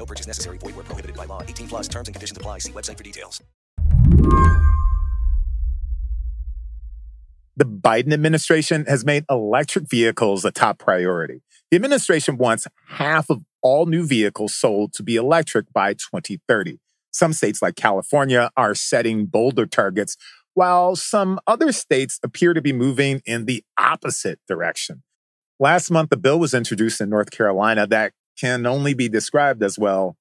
No purchase necessary. Void where prohibited by law. 18 plus terms and conditions apply. See website for details. The Biden administration has made electric vehicles a top priority. The administration wants half of all new vehicles sold to be electric by 2030. Some states like California are setting bolder targets, while some other states appear to be moving in the opposite direction. Last month, a bill was introduced in North Carolina that can only be described as, well,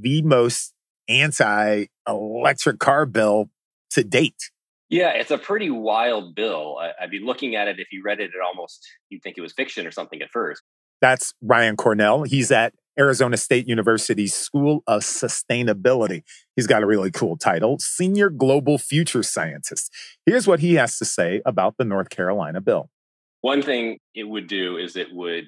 the most anti electric car bill to date. Yeah, it's a pretty wild bill. I, would be looking at it if you read it, it almost you'd think it was fiction or something at first. That's Ryan Cornell. He's at Arizona State University's School of Sustainability. He's got a really cool title, Senior Global Future Scientist. Here's what he has to say about the North Carolina bill. One thing it would do is it would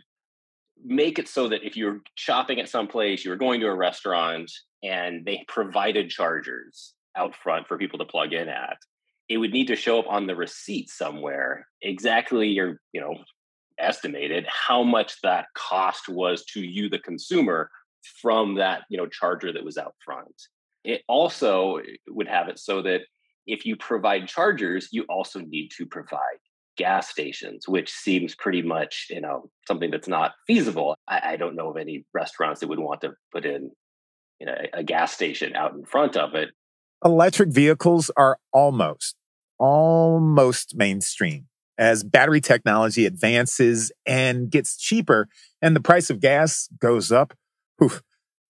make it so that if you're shopping at some place, you're going to a restaurant, and they provided chargers out front for people to plug in at, it would need to show up on the receipt somewhere. Exactly your you know estimated how much that cost was to you the consumer from that you know charger that was out front. It also eh, would have it so that if you provide chargers you also need to provide gas stations which seems pretty much you know something that's not feasible i, I don't know of any restaurants that would want to put in you know a gas station out in front of it electric vehicles are almost, almost mainstream. As battery technology advances and gets cheaper and the price of gas goes up, whew,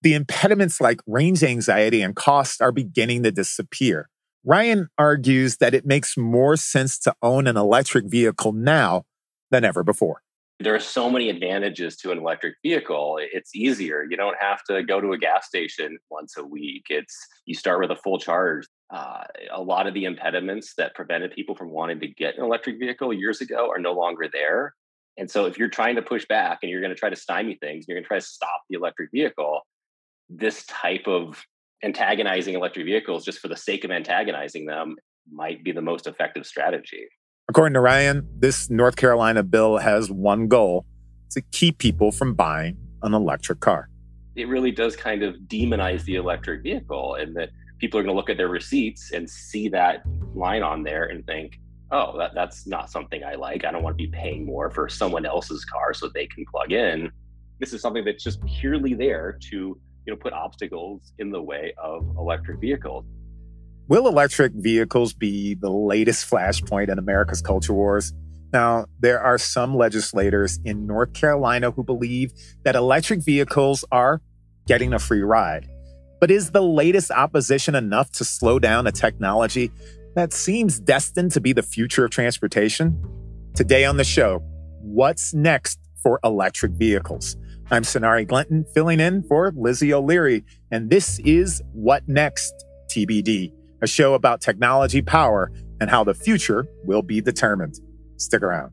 the impediments like range anxiety and cost are beginning to disappear. Ryan argues that it makes more sense to own an electric vehicle now than ever before. There are so many advantages to an electric vehicle it's easier. You don't have to go to a gas station once a week. It's you start with a full charge. Uh, a lot of the impediments that prevented people from wanting to get an electric vehicle years ago are no longer there. And so if you're trying to push back and you're going to try to stymie things you're going to try to stop the electric vehicle this type of antagonizing electric vehicles just for the sake of antagonizing them might be the most effective strategy According to Ryan, this North Carolina bill has one goal to keep people from buying an electric car. It really does kind of demonize the electric vehicle, and that people are going to look at their receipts and see that line on there and think, oh, that, that's not something I like. I don't want to be paying more for someone else's car so they can plug in. This is something that's just purely there to you know put obstacles in the way of electric vehicles. Will electric vehicles be the latest flashpoint in America's culture wars? Now, there are some legislators in North Carolina who believe that electric vehicles are getting a free ride. But is the latest opposition enough to slow down a technology that seems destined to be the future of transportation? Today on the show, what's next for electric vehicles? I'm Sonari Glinton, filling in for Lizzie O'Leary, and this is What Next TBD a show about technology, power, and how the future will be determined. Stick around.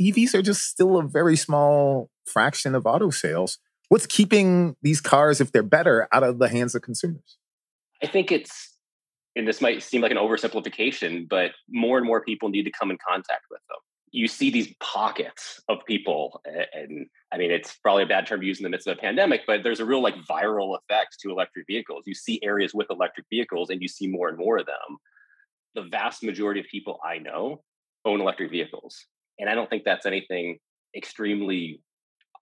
EVs are just still a very small fraction of auto sales. What's keeping these cars, if they're better, out of the hands of consumers? I think it's, and this might seem like an oversimplification, but more and more people need to come in contact with them. you see these pockets of people and i mean it's probably a bad term to use in the midst of a pandemic but there's a real like viral effect to electric vehicles you see areas with electric vehicles and you see more and more of them the vast majority of people i know own electric vehicles and i don't think that's anything extremely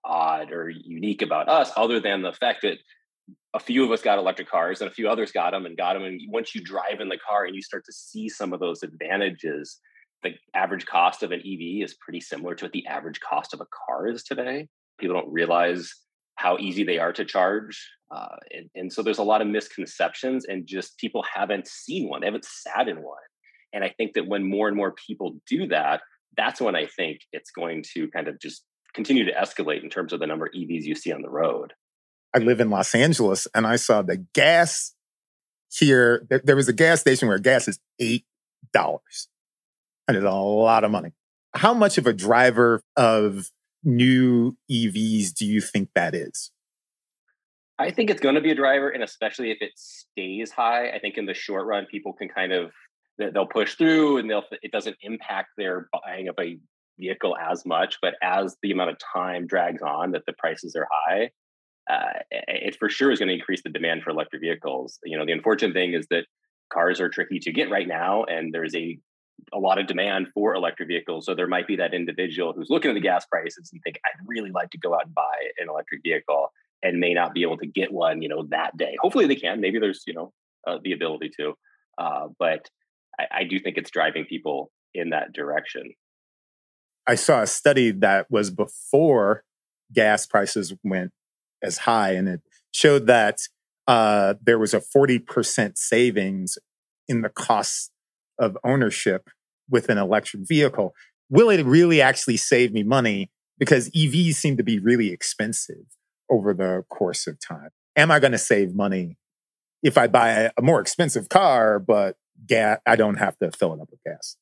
odd or unique about us other than the fact that a few of us got electric cars and a few others got them and got them and once you drive in the car and you start to see some of those advantages the average cost of an EV is pretty similar to what the average cost of a car is today. People don't realize how easy they are to charge. Uh, and, and, so there's a lot of misconceptions, and just people haven't seen one, they haven't sat in one. And I think that when more and more people do that, that's when I think it's going to kind of just continue to escalate in terms of the number of EVs you see on the road. I live in Los Angeles and I saw the gas here. There, there was a gas station where gas is $8. That is a lot of money. How much of a driver of new EVs do you think that is? I think it's going to be a driver, and especially if it stays high. I think in the short run, people can kind of they'll push through, and they'll it doesn't impact their buying of a vehicle as much. But as the amount of time drags on, that the prices are high, uh, it for sure is going to increase the demand for electric vehicles. You know, the unfortunate thing is that cars are tricky to get right now, and there's a a lot of demand for electric vehicles. So there might be that individual who's looking at the gas prices and think, I'd really like to go out and buy an electric vehicle and may not be able to get one, you know, that day. Hopefully they can. Maybe there's, you know, uh, the ability to. Uh, but I, I do think it's driving people in that direction. I saw a study that was before gas prices went as high, and it showed that uh, there was a 40% savings in the cost of ownership with an electric vehicle. Will it really actually save me money? Because EVs seem to be really expensive over the course of time. Am I going to save money if I buy a more expensive car, but gas, I don't have to fill it up with gas?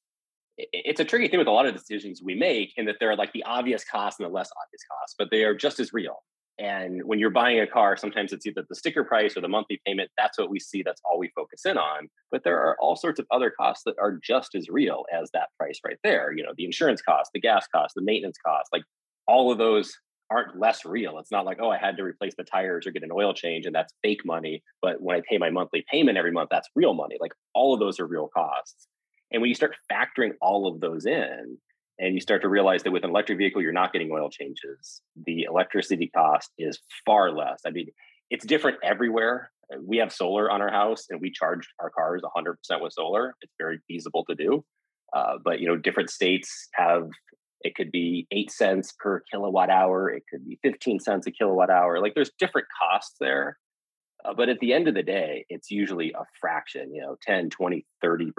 It's a tricky thing with a lot of decisions we make in that there are like the obvious costs and the less obvious costs, but they are just as real. And when you're buying a car, sometimes it's either the sticker price or the monthly payment. That's what we see. That's all we focus in on. But there are all sorts of other costs that are just as real as that price right there. You know, the insurance cost, the gas cost, the maintenance cost, like all of those aren't less real. It's not like, oh, I had to replace the tires or get an oil change and that's fake money. But when I pay my monthly payment every month, that's real money. Like all of those are real costs. And when you start factoring all of those in, and you start to realize that with an electric vehicle you're not getting oil changes the electricity cost is far less i mean it's different everywhere we have solar on our house and we charge our cars 100% with solar it's very feasible to do uh, but you know different states have it could be 8 cents per kilowatt hour it could be 15 cents a kilowatt hour like there's different costs there uh, but at the end of the day, it's usually a fraction, you know, 10, 20, 30%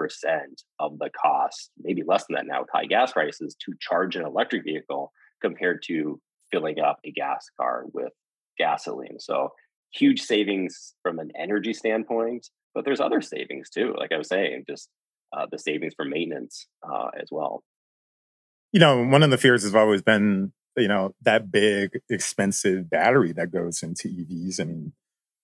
of the cost, maybe less than that now with high gas prices to charge an electric vehicle compared to filling up a gas car with gasoline. So huge savings from an energy standpoint, but there's other savings too. Like I was saying, just uh, the savings for maintenance uh, as well. You know, one of the fears has always been, you know, that big, expensive battery that goes into EVs. I mean,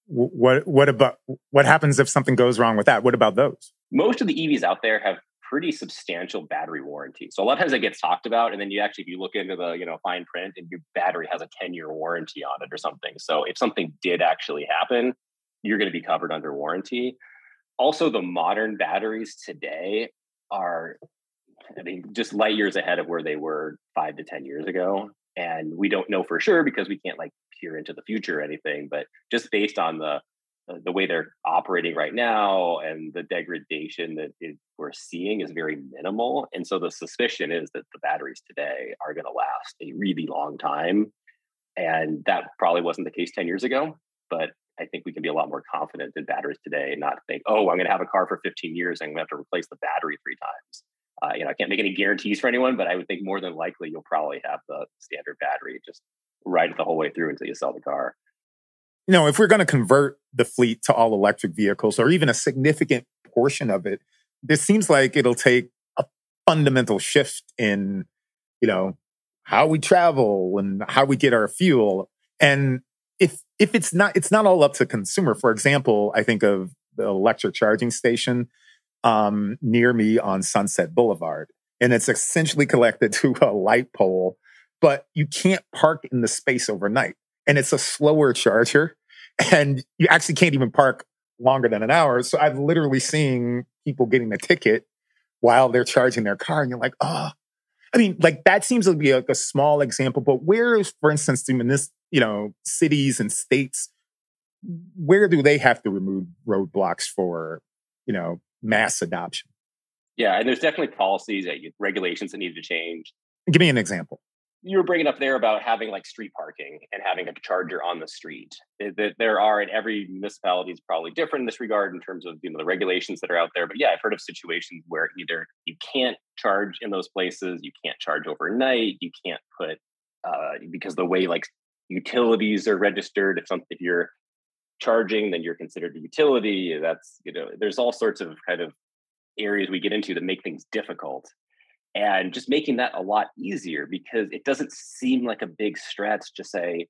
what what about what happens if something goes wrong with that? What about those? Most of the EVs out there have pretty substantial battery warranty. So a lot of times it gets talked about, and then you actually if you look into the you know fine print, and your battery has a ten year warranty on it or something. So if something did actually happen, you're going to be covered under warranty. Also, the modern batteries today are, I mean, just light years ahead of where they were five to ten years ago and we don't know for sure because we can't like peer into the future or anything but just based on the uh, the way they're operating right now and the degradation that it, we're seeing is very minimal and so the suspicion is that the batteries today are going to last a really long time and that probably wasn't the case 10 years ago but i think we can be a lot more confident in batteries today and not think oh i'm going to have a car for 15 years and i'm going to have to replace the battery three times uh, you know, I can't make any guarantees for anyone, but I would think more than likely you'll probably have the standard battery just ride it the whole way through until you sell the car. You know, if we're going to convert the fleet to all electric vehicles or even a significant portion of it, this seems like it'll take a fundamental shift in, you know, how we travel and how we get our fuel. And if if it's not it's not all up to consumer. For example, I think of the electric charging station um, near me on Sunset Boulevard. and it's essentially connected to a light pole, but you can't park in the space overnight. And it's a slower charger, and you actually can't even park longer than an hour. So I've literally seen people getting a ticket while they're charging their car, and you're like, oh, I mean, like that seems to be like a small example, but where is, for instance, in this, you know, cities and states, where do they have to remove roadblocks for, you know, mass adoption? Yeah, and there's definitely policies, that regulations that need to change. Give me an example you were bringing up there about having like street parking and having a charger on the street. That there are, and every municipality is probably different in this regard in terms of you know the regulations that are out there. But yeah, I've heard of situations where either you can't charge in those places, you can't charge overnight, you can't put uh, because the way like utilities are registered. If something if you're charging, then you're considered a utility. Eh, that's you know, there's all sorts of kind of areas we get into that make things difficult and just making that a lot easier because it doesn't seem like a big stretch to say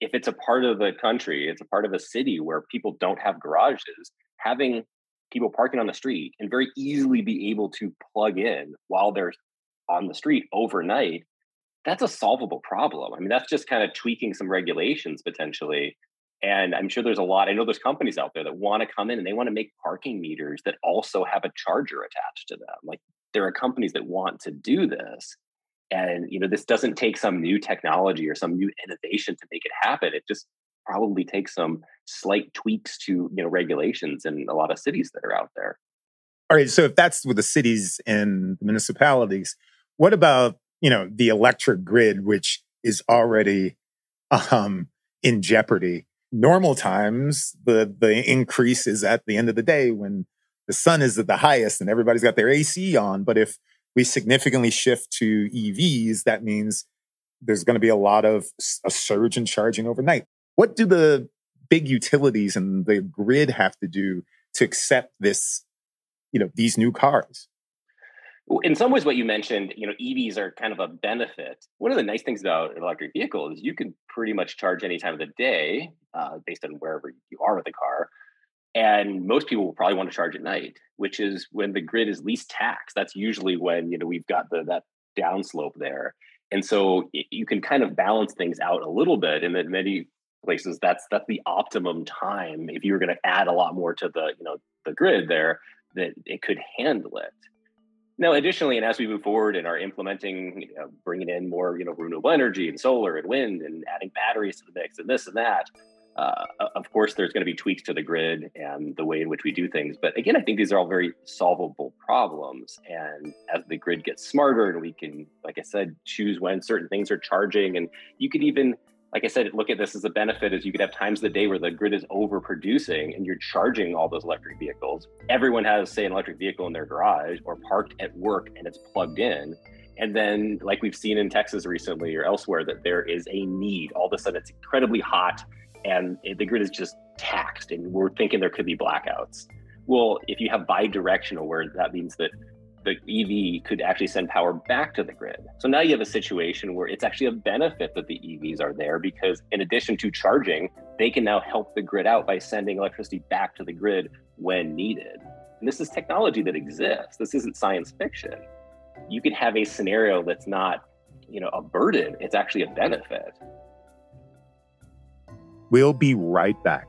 if it's a part of the country it's a part of a city where people don't have garages having people parking on the street and very easily be able to plug in while they're on the street overnight that's a solvable problem i mean that's just kind of tweaking some regulations potentially and i'm sure there's a lot i know there's companies out there that want to come in and they want to make parking meters that also have a charger attached to them like there are companies that want to do this and you know this doesn't take some new technology or some new innovation to make it happen it just probably takes some slight tweaks to you know regulations in a lot of cities that are out there. All right so if that's with the cities and municipalities what about you know the electric grid which is already um in jeopardy normal times the the increase is at the end of the day when the sun is at the highest and everybody's got their AC on. But if we significantly shift to EVs, that means there's going to be a lot of a surge in charging overnight. What do the big utilities and the grid have to do to accept this, you know, these new cars? In some ways, what you mentioned, you know, EVs are kind of a benefit. One of the nice things about an electric vehicle is you can pretty much charge any time of the day, uh, based on wherever you are with the car. And most people will probably want to charge at night, which is when the grid is least taxed. That's usually when you know we've got the that downslope there, and so it, you can kind of balance things out a little bit. And in many places, that's that's the optimum time. If you were going to add a lot more to the you know the grid there, that it could handle it. Now, additionally, and as we move forward and are implementing, you know, bringing in more, you know, renewable energy and solar and wind and adding batteries to the mix and this and that, uh, of course, there's going to be tweaks to the grid and the way in which we do things. But again, I think these are all very solvable problems. And as the grid gets smarter and we can, like I said, choose when certain things are charging, and you could even, like I said, look at this as a benefit is you could have times of the day where the grid is overproducing and you're charging all those electric vehicles. Everyone has, say, an electric vehicle in their garage or parked at work and it's plugged in. And then, like we've seen in Texas recently or elsewhere, that there is a need. All of a sudden, it's incredibly hot and the grid is just taxed and we're thinking there could be blackouts. Well, if you have bidirectional, where that means that the EV could actually send power back to the grid. So now you have a situation where it's actually a benefit that the EVs are there because, in addition to charging, they can now help the grid out by sending electricity back to the grid when needed. And this is technology that exists. This isn't science fiction. You could have a scenario that's not, you know, a burden. It's actually a benefit. We'll be right back.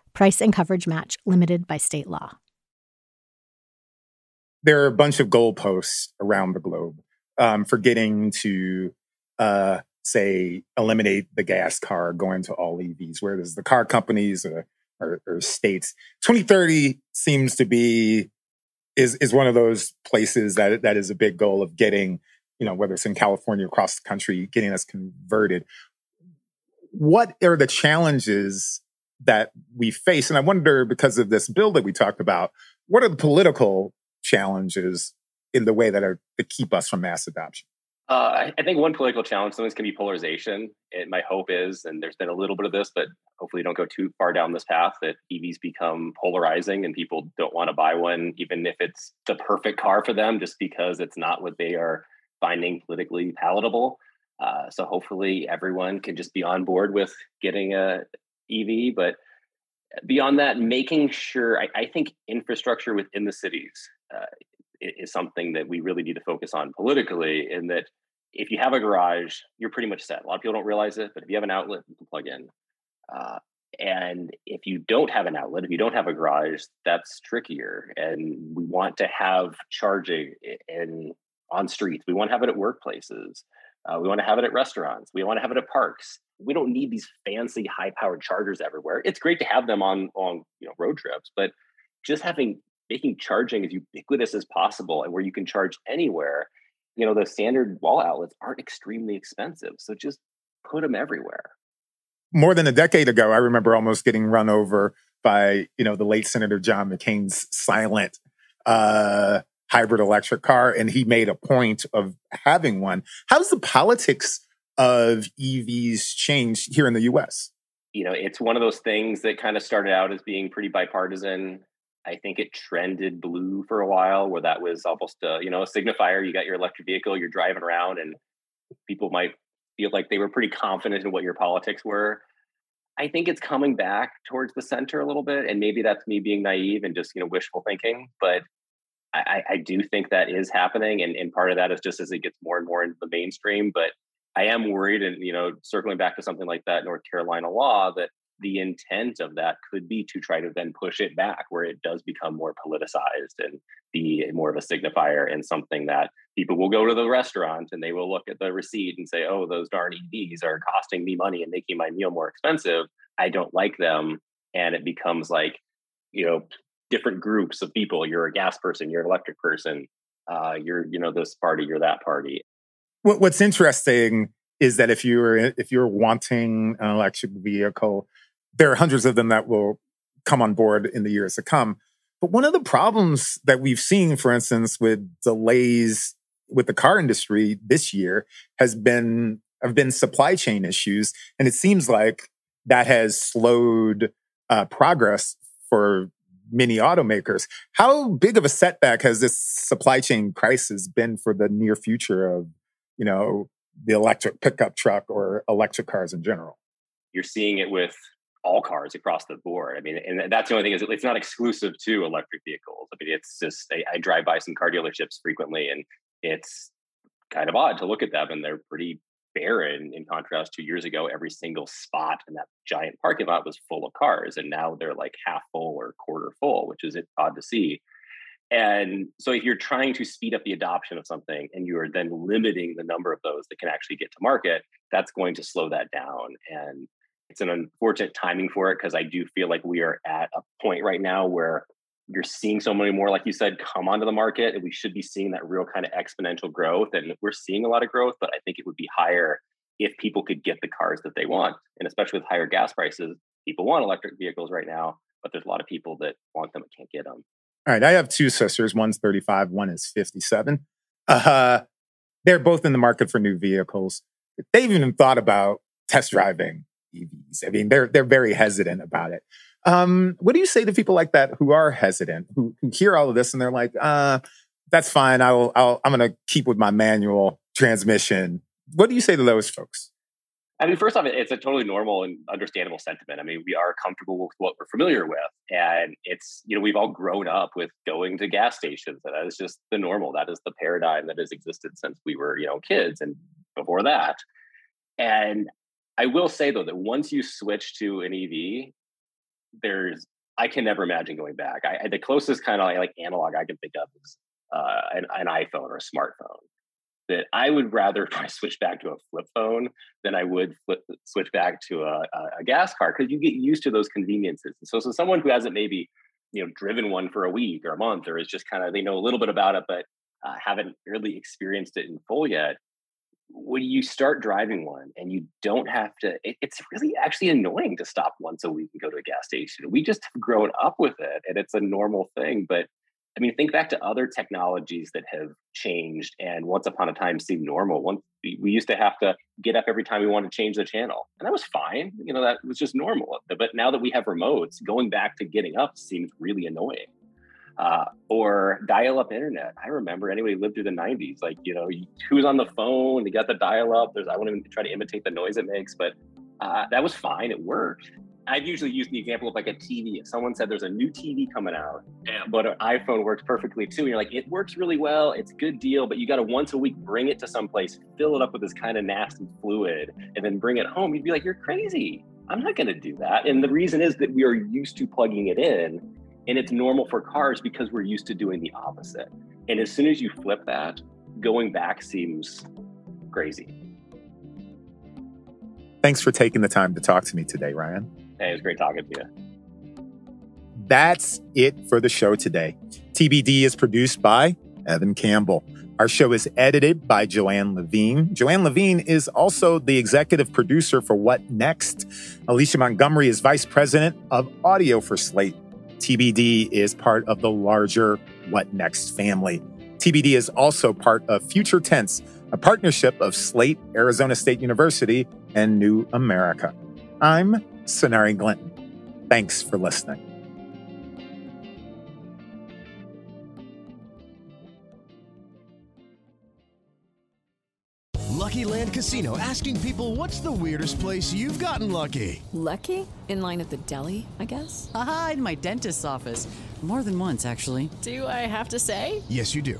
Price and coverage match limited by state law. There are a bunch of goalposts around the globe um, for getting to, uh, say, eliminate the gas car, going to all EVs, where there's the car companies or, or, or states. 2030 seems to be is is one of those places that that is a big goal of getting, you know, whether it's in California across the country, getting us converted. What are the challenges that we face? And I wonder, because of this bill that we talked about, what are the political challenges in the way that are to keep us from mass adoption? Uh, I think one political challenge sometimes can be polarization. And my hope is, and there's been a little bit of this, but hopefully don't go too far down this path, that EVs become polarizing and people don't want to buy one, even if it's the perfect car for them, just because it's not what they are finding politically palatable. Uh, so hopefully everyone can just be on board with getting a EV. But beyond that, making sure, I, I think infrastructure within the cities uh, is something that we really need to focus on politically in that if you have a garage, you're pretty much set. A lot of people don't realize it, but if you have an outlet, you can plug in. Uh, and if you don't have an outlet, if you don't have a garage, that's trickier. And we want to have charging in on streets. We want to have it at workplaces. Uh, we want to have it at restaurants. We want to have it at parks. We don't need these fancy, high-powered chargers everywhere. It's great to have them on on you know road trips, but just having making charging as ubiquitous as possible and where you can charge anywhere you know the standard wall outlets aren't extremely expensive so just put them everywhere more than a decade ago i remember almost getting run over by you know the late senator john mccain's silent uh hybrid electric car and he made a point of having one how's the politics of evs changed here in the us you know it's one of those things that kind of started out as being pretty bipartisan I think it trended blue for a while, where that was almost a, you know a signifier. You got your electric vehicle, you're driving around, and people might feel like they were pretty confident in what your politics were. I think it's coming back towards the center a little bit, and maybe that's me being naive and just you know wishful thinking. But I, I do think that is happening, and, and part of that is just as it gets more and more into the mainstream. But I am worried, and you know, circling back to something like that North Carolina law, that the intent of that could be to try to then push it back where it does become more politicized and be more of a signifier and something that people will go to the restaurant and they will look at the receipt and say, oh, those darn EVs are costing me money and making my meal more expensive. I don't like them. And it becomes like, you know, different groups of people. You're a gas person, you're an electric person, uh, you're, you know, this party, you're that party. What's interesting is that if you're if you're wanting an electric vehicle, there are hundreds of them that will come on board in the years to come. But one of the problems that we've seen, for instance, with delays with the car industry this year has been have been supply chain issues, and it seems like that has slowed uh, progress for many automakers. How big of a setback has this supply chain crisis been for the near future of you know the electric pickup truck or electric cars in general? You're seeing it with all cars across the board. I mean, and that's the only thing is it's not exclusive to electric vehicles. I mean, it's just I, I, drive by some car dealerships frequently, and it's kind of odd to look at them, and they're pretty barren in contrast to years ago. Every single spot in that giant parking lot was full of cars, and now they're like half full or quarter full, which is odd to see. And so, if you're trying to speed up the adoption of something and you are then limiting the number of those that can actually get to market, that's going to slow that down. And it's an unfortunate timing for it because I do feel like we are at a point right now where you're seeing so many more, like you said, come onto the market, and we should be seeing that real kind of exponential growth. And we're seeing a lot of growth, but I think it would be higher if people could get the cars that they want. And especially with higher gas prices, people want electric vehicles right now, but there's a lot of people that want them and can't get them. All right. I have two sisters. One's 35, one is 57. Uh, they're both in the market for new vehicles. They've even thought about test driving EVs. I mean, they're they're very hesitant about it. Um, what do you say to people like that who are hesitant, who, who hear all of this and they're like, uh, that's fine. I'll, I'll I'm going to keep with my manual transmission. What do you say to those folks? I mean, first off, it's a totally normal and understandable sentiment. I mean, we are comfortable with what we're familiar with. And it's, you know, we've all grown up with going to gas stations. And that is just the normal. That is the paradigm that has existed since we were, you know, kids and before that. And I will say, though, that once you switch to an EV, there's, I can never imagine going back. I, the closest kind of like, analog I can think of is uh, an, an iPhone or a smartphone that I would rather switch back to a flip phone than I would flip, switch back to a, a gas car because you get used to those conveniences. And so, so someone who hasn't maybe you know driven one for a week or a month or is just kind of they know a little bit about it but uh, haven't really experienced it in full yet. When you start driving one and you don't have to, it, it's really actually annoying to stop once a week and go to a gas station. We just have grown up with it and it's a normal thing. But I mean, think back to other technologies that have changed and once upon a time seemed normal. Once we used to have to get up every time we wanted to change the channel, and that was fine. You know, that was just normal. But now that we have remotes, going back to getting up seems really annoying. Uh, or dial-up internet. I remember anybody lived through the '90s, like you know, who's on the phone? You got the dial-up. There's I won't even try to imitate the noise it makes, but uh, that was fine. It worked. I've usually used the example of like a TV. If someone said there's a new TV coming out, but an iPhone works perfectly too, and you're like, it works really well, it's a good deal, but you got to once a week bring it to someplace, fill it up with this kind of nasty fluid, and then bring it home. You'd be like, you're crazy. I'm not going to do that. And the reason is that we are used to plugging it in, and it's normal for cars because we're used to doing the opposite. And as soon as you flip that, going back seems crazy. Thanks for taking the time to talk to me today, Ryan. Hey, it was great talking to you. That's it for the show today. TBD is produced by Evan Campbell. Our show is edited by Joanne Levine. Joanne Levine is also the executive producer for What Next. Alicia Montgomery is vice president of audio for Slate. TBD is part of the larger What Next family. TBD is also part of Future Tense, a partnership of Slate, Arizona State University, and New America. I'm Sonari Glinton. Thanks for listening. Lucky Land Casino asking people what's the weirdest place you've gotten lucky? Lucky? In line at the deli, I guess? Aha, in my dentist's office. More than once, actually. Do I have to say? Yes, you do.